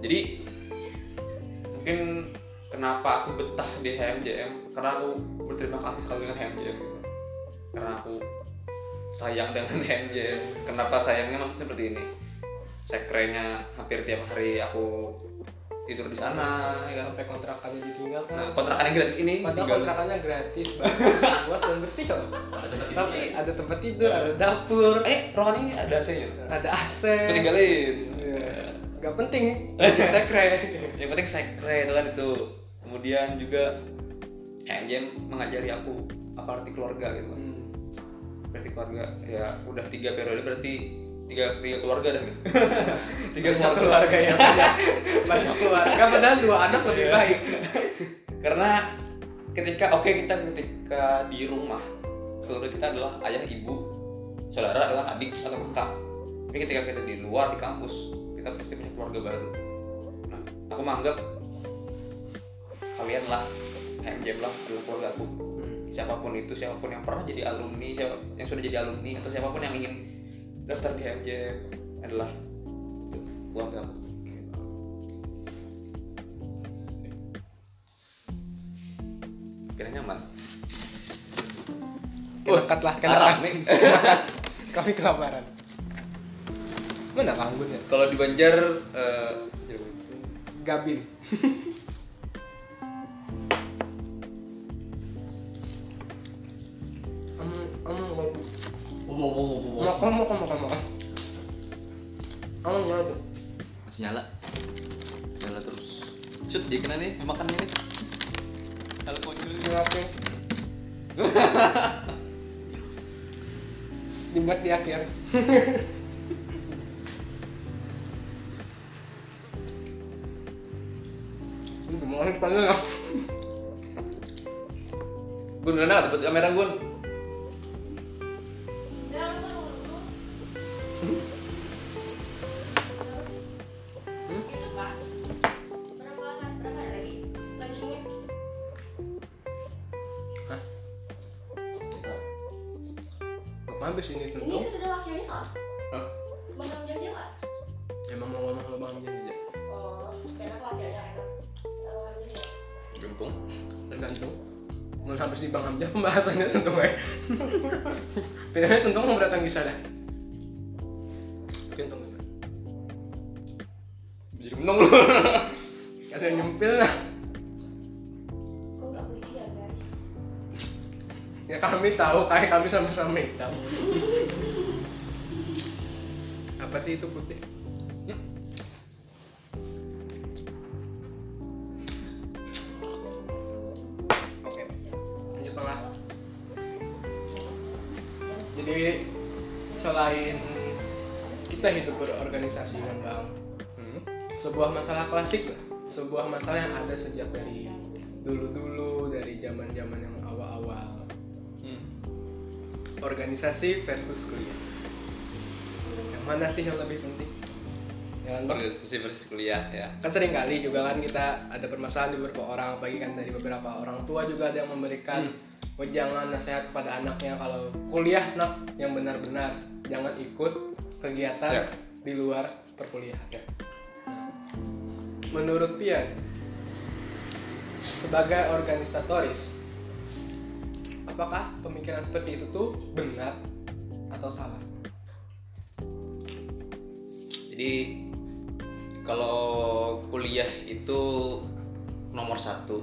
jadi mungkin kenapa aku betah di HMJM karena aku berterima kasih sekali dengan HMJM gitu. karena aku sayang dengan (laughs) HMJM kenapa sayangnya maksudnya seperti ini? Sekrenya hampir tiap hari aku tidur di sana ya kan? Sampai kontrakannya ditinggalkan nah, kontrakan yang gratis ini Padahal tinggal kontrakannya gratis, bagus, luas dan bersih tempat tidur Tapi ya? ada tempat tidur, ada dapur, eh ruangan ini ada AC-nya ada AC. tinggalin. Iya. Gak penting, (laughs) sekre. yang penting sekre itu kan itu. Kemudian juga HMJM mengajari aku apa arti keluarga gitu. Kan Hmm. berarti keluarga ya udah tiga periode berarti tiga tiga keluarga dah (laughs) tiga Banyak keluarga. ya, banyak, banyak keluarga. Padahal dua anak lebih Iya. baik. karena ketika oke kita ketika di rumah keluarga kita adalah ayah ibu saudara adalah adik atau kakak. Tapi ketika kita di luar di kampus kita pasti punya keluarga baru. Nah aku menganggap kalian lah HMJM lah adalah keluarga aku. Siapa pun itu siapa pun yang pernah jadi alumni siapa yang sudah jadi alumni atau siapa pun yang ingin daftar di HMJM adalah keluarga aku kira nyaman Dekat lah, parah dekat. nih. (laughs) Kami kelaparan. Mana Kanggun ya? kalau di Banjar eh, Gabin. (laughs) masih nyala nyala terus shoot dia kena nih makan ini kalau kau dulu Ngelakuin. Dibuat di akhir. (laughs) sama-sama hitam. Apa sih itu putih? Oke, lanjut tengah. Jadi selain kita hidup berorganisasi kan bang, Hmm? sebuah masalah klasik lah, sebuah masalah yang ada sejak dari dulu-dulu dari zaman-zaman yang awal-awal Hmm. Organisasi versus kuliah. Yang mana sih yang lebih penting? Ya Bang? organisasi versus kuliah ya. Kan sering kali juga kan kita ada permasalahan di beberapa orang apalagi kan dari beberapa orang tua juga ada yang memberikan wejangan nasihat kepada anaknya kalau kuliah nak yang benar-benar. Jangan ikut kegiatan Ya. di luar perkuliahan. Menurut Pian sebagai organisatoris apakah pemikiran seperti itu tuh benar atau salah? Jadi kalau kuliah itu nomor satu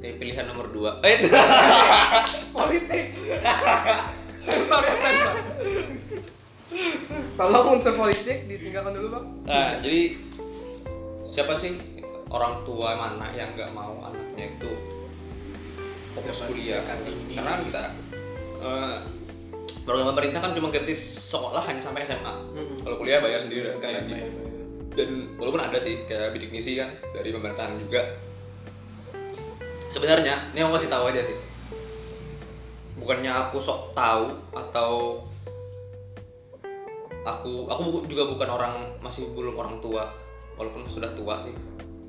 tapi pilihan nomor dua. (laughs) Eh politik. (laughs) Sensor ya sensor. Tolong unsur politik ditinggalkan dulu bang. Nah, jadi siapa sih orang tua mana yang nggak mau anaknya itu fokus kuliah? tinggi. Karena kita eh, program pemerintah kan cuma gratis sekolah hanya sampai SMA. Mm-mm. Kalau kuliah bayar sendiri dan Bayar, bayar, bayar. Dan walaupun ada sih kayak bidik misi kan dari pemerintahan juga. Sebenarnya, ini aku kasih tahu aja sih. Bukannya aku sok tahu atau aku aku juga bukan orang masih belum orang tua walaupun sudah tua sih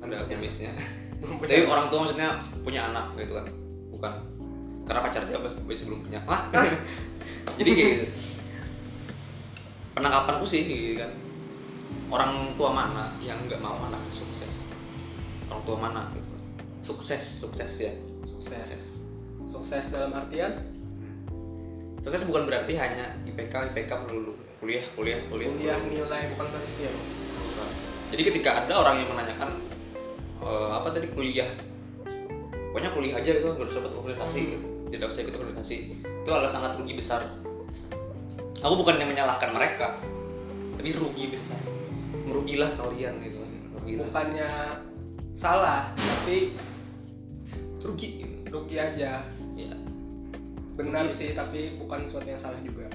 ada kumisnya (laughs) tapi orang tua maksudnya punya anak gitu kan bukan karena pacar dia pas sebelum punya. Wah. (laughs) jadi kayak gitu. Penangkapanku sih gitu kan. Orang tua mana yang nggak mau anak sukses? Orang tua mana gitu? Sukses sukses ya. Sukses. Sukses. Dalam artian? Sukses bukan berarti hanya IPK IPK melulu. Kuliah kuliah kuliah kuliah nilai bukan posisi ya? Bang? Jadi ketika ada orang yang menanyakan eh, apa tadi kuliah, pokoknya kuliah aja itu nggak usah ikut organisasi, gitu. tidak usah ikut organisasi, itu adalah sangat rugi besar. Aku bukan yang menyalahkan mereka, tapi rugi besar, merugilah kalian gitu, merugilah. bukannya salah tapi rugi gitu. rugi aja Ya. benar sih tapi bukan sesuatu yang salah juga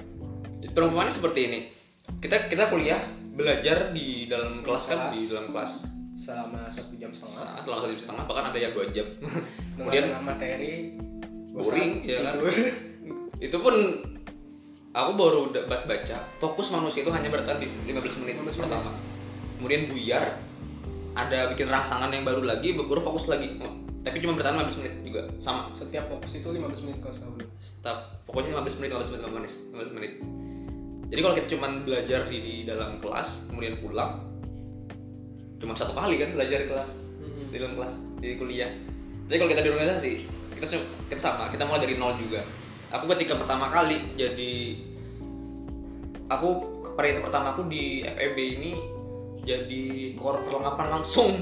Jadi perumpamannya seperti ini. Kita kita kuliah belajar di dalam kelas kan Kelas. di dalam kelas selama satu jam setengah selama satu jam setengah bahkan ada yang dua jam. (laughs) Kemudian materi boring ya kan (laughs) itu pun aku baru dapat baca fokus manusia itu hanya bertahan di 15 menit 15 menit. pertama kemudian buyar ada bikin rangsangan yang baru lagi baru fokus lagi tapi cuma bertahan 15 menit juga sama setiap fokus itu 15 menit kalau setahu lu. Stop. pokoknya 15 menit 15 menit 15 menit 15 menit jadi kalau kita cuma belajar di, di dalam kelas kemudian pulang cuma satu kali kan belajar di kelas di dalam kelas di kuliah. Tapi kalau kita di organisasi kita kita sama kita mulai dari nol juga. Aku ketika pertama kali jadi aku periode pertama aku di FEB ini jadi kor perlengkapan langsung.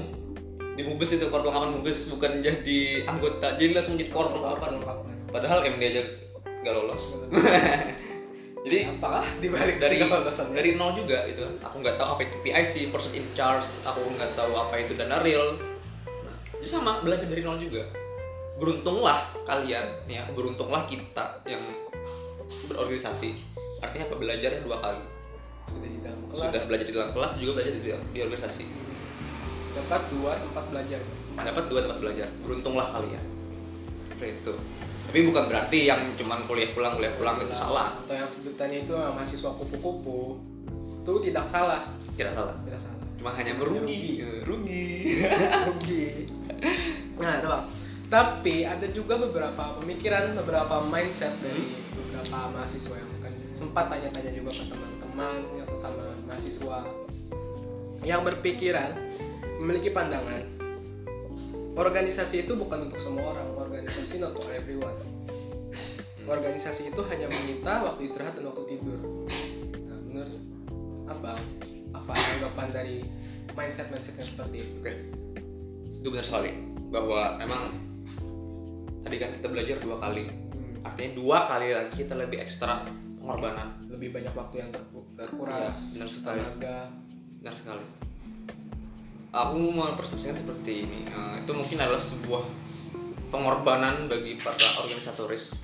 Di Mubes itu kor perlengkapan Mubes bukan jadi anggota. Jadi langsung jadi kor Perlengkapan. padahal MD aja gak lolos (laughs) jadi apakah dibalik dari dari nol juga itu aku nggak tahu apa itu PIC person in charge. Aku nggak tahu apa itu dana real. Nah, jadi sama belajar dari nol juga. Beruntunglah kalian ya. Beruntunglah kita yang berorganisasi. Artinya apa? Belajarnya dua kali. Sudah di dalam kelas. Sudah belajar di dalam kelas juga belajar di, di organisasi. Dapat dua tempat belajar. Dapat dua tempat belajar. Beruntunglah kalian. Seperti itu tapi bukan berarti yang cuman kuliah pulang kuliah pulang itu salah. atau yang sebutannya itu ah, mahasiswa kupu-kupu itu tidak salah. Tidak salah. Tidak salah. Cuma hanya merugi. Rugi. (laughs) Rugi. Nah itu bang. Tapi ada juga beberapa pemikiran beberapa mindset dari beberapa mahasiswa yang kan sempat tanya-tanya juga ke teman-teman yang sesama mahasiswa yang berpikiran memiliki pandangan. Organisasi itu bukan untuk semua orang organisasi not for everyone. Organisasi itu hanya menyita waktu istirahat dan waktu tidur. Nah menurut apa? Apa anggapan dari mindset mindset yang seperti itu? Oke, itu benar sekali bahwa memang tadi kan kita belajar dua kali, Hmm. artinya dua kali lagi kita lebih ekstra pengorbanan, lebih banyak waktu yang ter- terkuras Iya, benar sekali. tenaga. Benar sekali. Aku mempersepsikan seperti ini, eh, itu mungkin adalah sebuah pengorbanan bagi para organisatoris,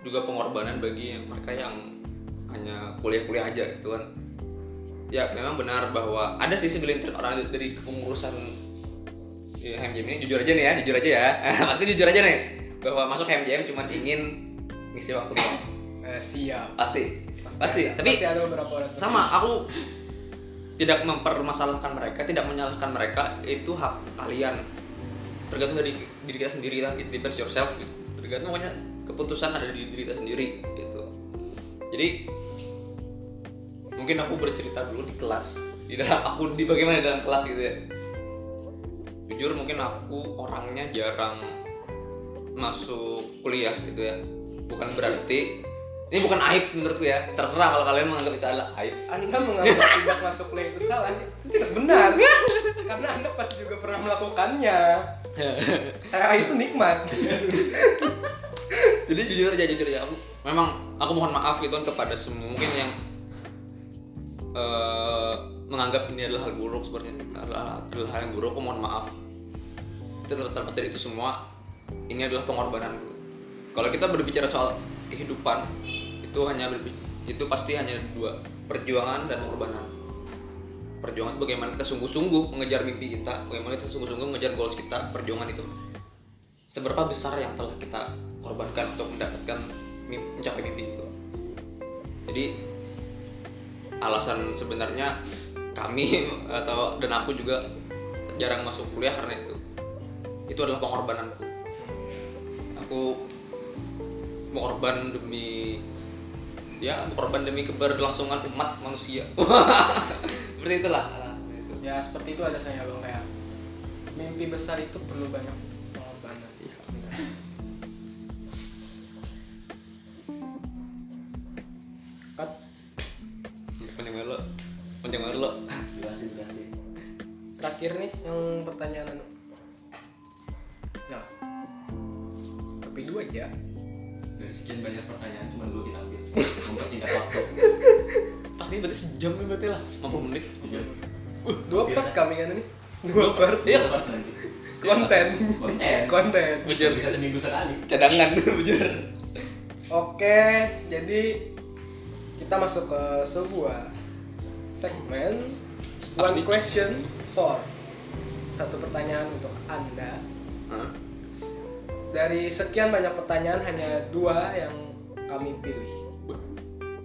juga pengorbanan bagi mereka yang hanya kuliah-kuliah aja gitu kan. Ya memang benar bahwa ada sih segelintir orang dari kepengurusan ya, HMJM ini jujur aja nih ya, jujur aja ya. (laughs) Pasti jujur aja nih bahwa masuk HMJM cuma ingin ngisi waktu luang. eh, siap Pasti. Pasti. ada- Tapi pasti ada beberapa orang sama aku tidak mempermasalahkan mereka tidak menyalahkan mereka itu hak kalian tergantung dari diri kita sendiri kan it depends yourself gitu. Tergantung pokoknya keputusan ada di diri kita sendiri gitu. Jadi mungkin aku bercerita dulu di kelas. Di dalam aku di bagaimana di dalam kelas gitu ya. Jujur mungkin aku orangnya jarang masuk kuliah gitu ya. Bukan berarti ini bukan aib menurutku ya. Terserah kalau kalian menganggap itu adalah aib. Anda menganggap tidak masuk kuliah itu salah itu tidak benar. (laughs) Karena Anda pasti juga pernah melakukannya Eh, itu nikmat. (laughs) Jadi jujur aja jujur aja. Aku memang aku mohon maaf gitu kan kepada semua mungkin yang eh, menganggap ini adalah hal buruk seperti adalah, adalah hal yang buruk aku mohon maaf. Terlepas dari itu semua ini adalah pengorbananku. Kalau kita berbicara soal kehidupan itu hanya itu pasti hanya dua perjuangan dan pengorbanan perjuangan bagaimana kita sungguh-sungguh mengejar mimpi kita bagaimana kita sungguh-sungguh mengejar goals kita perjuangan itu. Seberapa besar yang telah kita korbankan untuk mendapatkan mim- mencapai mimpi itu? Jadi alasan sebenarnya kami (laughs) atau dan aku juga jarang masuk kuliah karena itu. Itu adalah pengorbananku. Aku mengorban demi ya mengorban demi keberlangsungan umat manusia (laughs) seperti itulah. Seperti itu. ya seperti itu ada saya bang kayak mimpi besar itu perlu banyak pengorbanan. Cut panjang banget lo. Panjang banget lo. Durasi durasi. Terakhir nih yang pertanyaan anu. Nah. Tapi dua aja. Dari sekian banyak pertanyaan cuma dua kita ambil mempersingkat waktu pasti berarti sejam nih berarti lah. 50 menit. Jujur. dua Hampir, part kan? kami kan ini. Dua part. Iya. Dua konten. Konten. Konten. Bujur. bisa seminggu sekali. Cadangan. (laughs) Bujur. Oke, jadi kita masuk ke sebuah segmen. One question for. Satu pertanyaan untuk anda. Hah? Dari sekian banyak pertanyaan hanya dua yang kami pilih.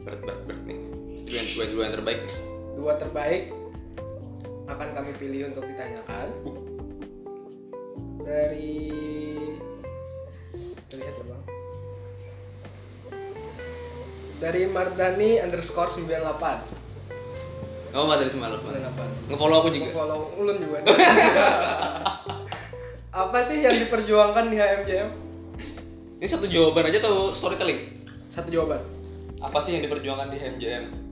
Berat berat berat nih dua yang, dua, dua yang terbaik. Dua terbaik akan kami pilih untuk ditanyakan. Dari terlihat ya bang. Dari Mardani underscore 98 oh dari semalam 98 ngefollow aku juga. Follow ulun juga. (laughs) Apa sih yang diperjuangkan di HMJM ini satu jawaban aja atau storytelling? Satu jawaban. Apa sih yang diperjuangkan di HMJM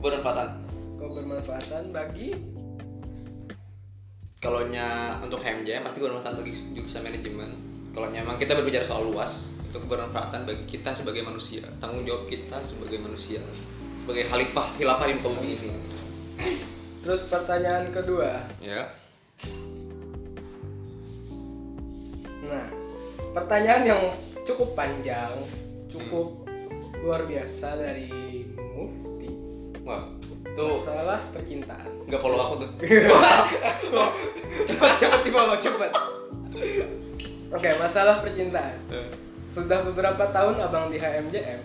bermanfaatan kebermanfaatan bagi? Kalau nya untuk HMJM pasti bermanfaat bagi jurusan manajemen. Kalau nya emang kita berbicara soal luas itu kebermanfaatan bagi kita sebagai manusia. Tanggung jawab kita sebagai manusia. Sebagai khalifah khilafah di muka bumi ini terus pertanyaan kedua. Ya. Nah pertanyaan yang cukup panjang cukup luar biasa dari wah tuh masalah percintaan. Nggak follow aku tuh. (laughs) Cepat cepat di bawah cepat oke masalah percintaan. Eh, sudah beberapa tahun abang di HMJM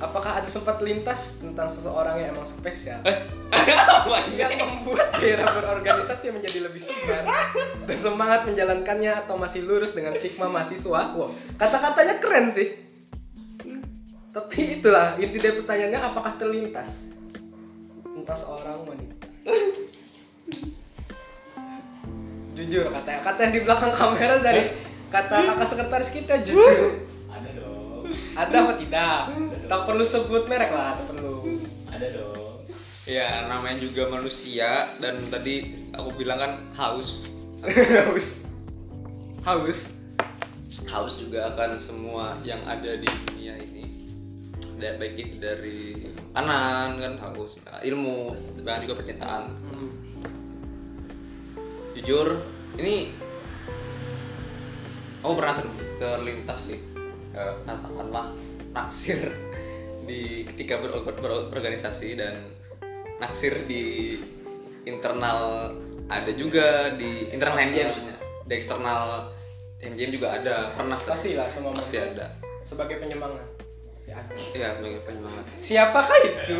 apakah ada sempat lintas tentang seseorang yang emang spesial? Ini? (laughs) yang membuat gairah berorganisasi menjadi lebih segar dan semangat menjalankannya atau masih lurus dengan stigma mahasiswa? Wow kata-katanya keren sih. Tapi itulah inti dari pertanyaannya apakah terlintas tentang seorang wanita jujur katanya kata yang di belakang kamera dari kata kakak sekretaris kita jujur. Ada dong. Ada apa tidak? Tak perlu sebut merek lah tak perlu. Ada dong. Ya namanya juga manusia dan tadi aku bilang kan haus. (laughs) Haus. Haus. Haus juga akan semua yang ada di dunia ini. Baik itu dari kanan kan haus ilmu bahkan juga percintaan. Jujur ini aku pernah ter- terlintas sih eh, katakanlah naksir (laughs) di ketika ber- ber- berorganisasi dan naksir di internal ada juga di internal MJM maksudnya. Di eksternal MJM juga ada pernah pastilah semua pasti ada. Sebagai penyemangat ya ya sebagai penyemangat siapakah itu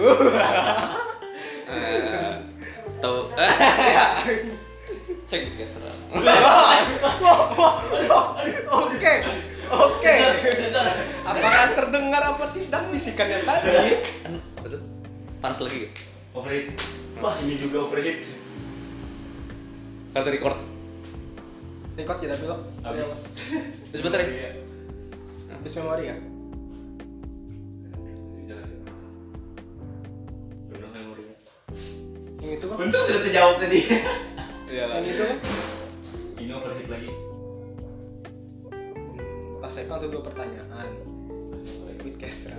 Eh, tahu (laughs) cek di geser Oke, oke. Apakah terdengar apa tidak bisikannya tadi? betul panas lagi ya? Overheat. Wah ini juga overheat. tadi record Record tidak belok. Habis. terus bentar ya Iya. Habis memori ya? Untung sudah terjawab tadi. iya Yang itu kan? Ini overheat lagi. Pas saya kan tuh dua pertanyaan. Squid Kestra.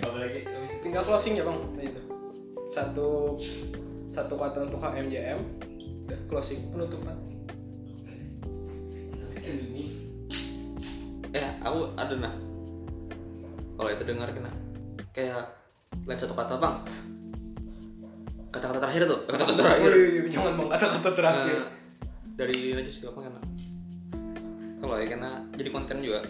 Apa lagi? Habis itu. Tinggal closing ya bang. Itu. Satu satu kata untuk HMJM dan closing penutupan. Ini. ya aku ada nah kalau itu dengar kena kayak lain satu kata bang. Kata-kata terakhir tuh. Kata-kata terakhir. Wih, jangan bang. Kata-kata terakhir. Nah, dari Raja juga apa kena kalau ya kena jadi konten juga.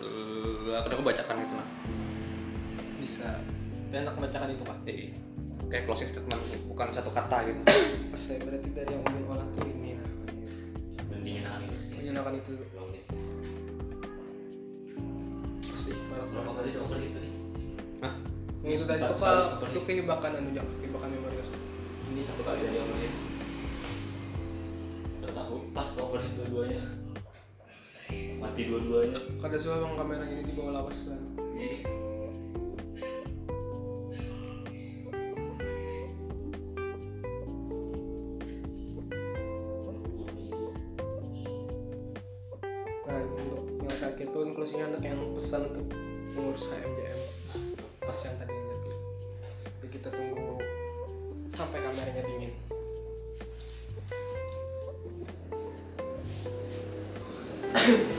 Eh, aku udah kebacakan itu nah Bisa. Enak membacakan itu kak. eh, kayak closing statement bukan satu kata gitu. Pas saya berarti dari yang ngomongin olah tuh ini nah. Menyenangkan itu Nih. Berapa kali nah Yang itu tadi Empat tuh sekali kak, overheat. itu kehibakan anu kehibakan memori. Ini satu kali tadi overheat. Udah tahu pas overheat dua-duanya. Mati dua-duanya. Kada suka bang kamera ini di bawah lawas kan. Nah untuk yang terakhir tuh inklusinya untuk yang pesan untuk pengurus HMJM pas yang tadi nyatu. Jadi kita tunggu sampai kameranya dingin. Akhirnya (clears throat)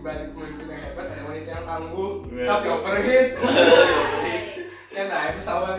balik pemimpin yang hebat ada wanita yang tangguh Iya. tapi overheat kan naik pesawat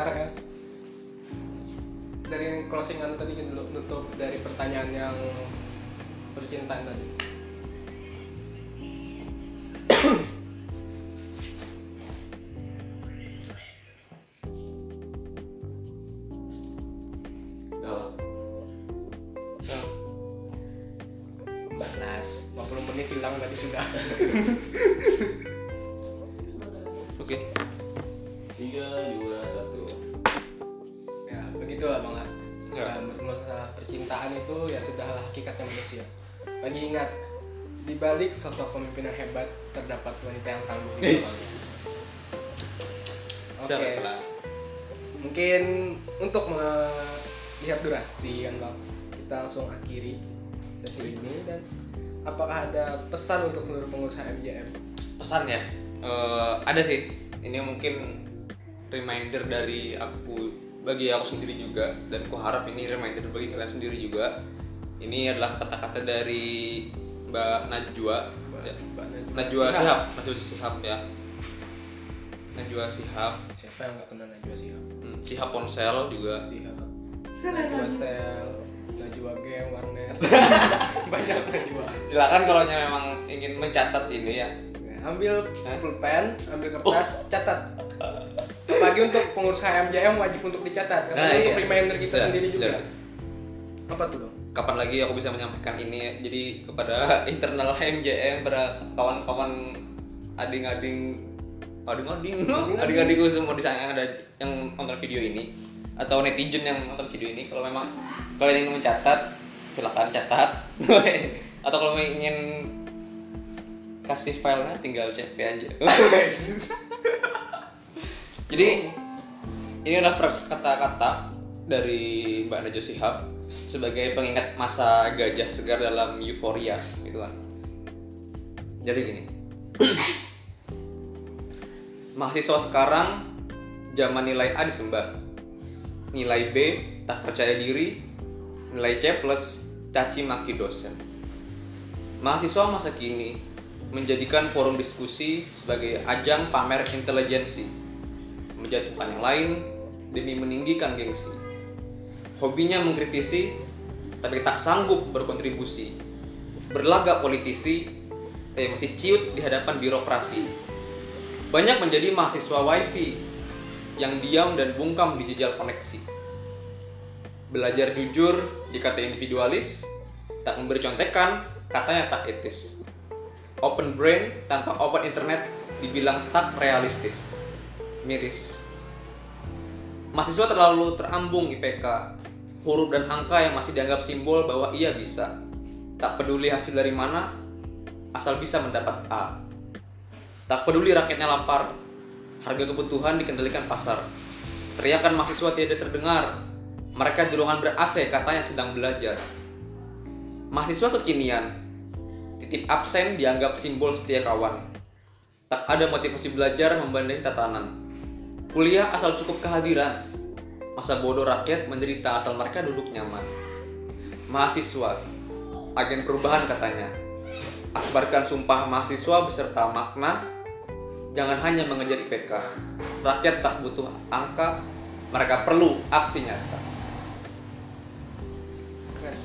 sekarang dari closing anu tadi kan dulu nutup dari pertanyaan yang percintaan tadi. Oh. Balas 50 menit hilang tadi sudah (laughs) di balik sosok pemimpin yang hebat terdapat wanita yang tangguh di salah Oke, salah mungkin untuk melihat durasi kan bang, kita langsung akhiri sesi ini dan apakah ada pesan untuk seluruh pengurus HMJM? pesan ya? Eh, ada sih. Ini mungkin reminder dari aku bagi aku sendiri juga. Dan ku harap ini reminder bagi kalian sendiri juga. Ini adalah kata-kata dari Mbak Najwa Mbak- ya. Mbak Najwa Najwa Shihab. Sihab Najwa Sihab ya Najwa Sihab Siapa yang nggak kenal Najwa Sihab? hmm, Sihab Ponsel juga Sihab. Najwa Sel, Najwa Game, Warnet. (laughs) Banyak Najwa. silakan kalau memang ingin mencatat ini ya Ya, ambil pulpen, ambil kertas, catat. Apalagi untuk pengurus HMJM wajib untuk dicatat karena Nah, untuk iya. reminder kita Ya, sendiri juga. ya. Apa tuh dong? Kapan lagi aku bisa menyampaikan ini jadi kepada (laughs) internal HMJM pada kawan-kawan ading-ading (laughs) ading-ading ading-adingku semua di sana yang ada yang nonton video ini atau netizen yang nonton video ini kalau memang kalian ingin mencatat silakan catat. (laughs) Atau kalau ingin kasih filenya tinggal CP aja. Jadi ini adalah kata-kata dari Mbak Najwa Shihab sebagai pengingat masa gajah segar dalam euforia gitu kan. Jadi gini. (coughs) Mahasiswa sekarang zaman nilai A disembah. Nilai B tak percaya diri, nilai C plus caci maki dosen. Mahasiswa masa kini menjadikan forum diskusi sebagai ajang pamer intelijensi, menjatuhkan yang lain demi meninggikan gengsi. Hobinya mengkritisi, tapi tak sanggup berkontribusi. Berlagak politisi, tapi masih ciut di hadapan birokrasi. Banyak menjadi mahasiswa wifi yang diam dan bungkam di jejal koneksi. Belajar jujur jika tak individualis, tak memberi contekan, katanya tak etis. Open brain tanpa open internet dibilang tak realistis. Miris. Mahasiswa terlalu terambung IPK, huruf dan angka yang masih dianggap simbol bahwa ia bisa. Tak peduli hasil dari mana, asal bisa mendapat A. Tak peduli rakyatnya lapar, harga kebutuhan dikendalikan pasar. Teriakan mahasiswa tidak terdengar, mereka di ruangan ber-AC katanya sedang belajar. Mahasiswa kekinian, titip absen dianggap simbol setia kawan. Tak ada motivasi belajar membanding tatanan. Kuliah asal cukup kehadiran. Masa bodoh rakyat menderita asal mereka duduk nyaman. Mahasiswa, agen perubahan katanya. Akbarkan sumpah mahasiswa beserta makna. Jangan hanya mengejar IPK. Rakyat tak butuh angka, mereka perlu aksi nyata. Keren.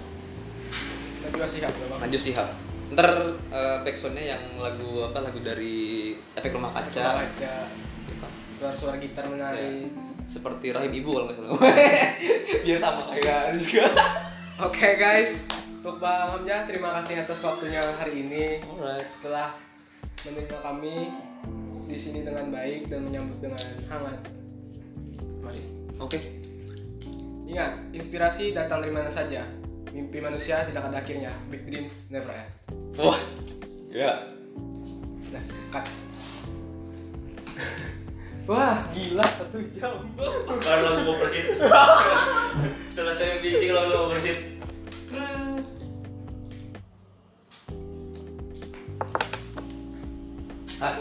Najwa Sihab. Lanjut sihab. Ntar uh, backsoundnya yang lagu apa lagu dari efek rumah kaca. Baca suara-suara gitar menarik. Seperti rahim ibu kalau nggak salah. (laughs) Biar sama kayak juga. Oke guys, untuk Bang Hamzah terima kasih atas waktunya hari ini Alright. telah menerima kami di sini dengan baik dan menyambut dengan hangat. Mari. Oke. Ingat, inspirasi datang dari mana saja. Mimpi manusia tidak ada akhirnya. Big dreams never end. Wah. Ya. Nah, cut. Wah, gila satu jam. Sekarang langsung Setelah Selesai bincang langsung pergi. Ah,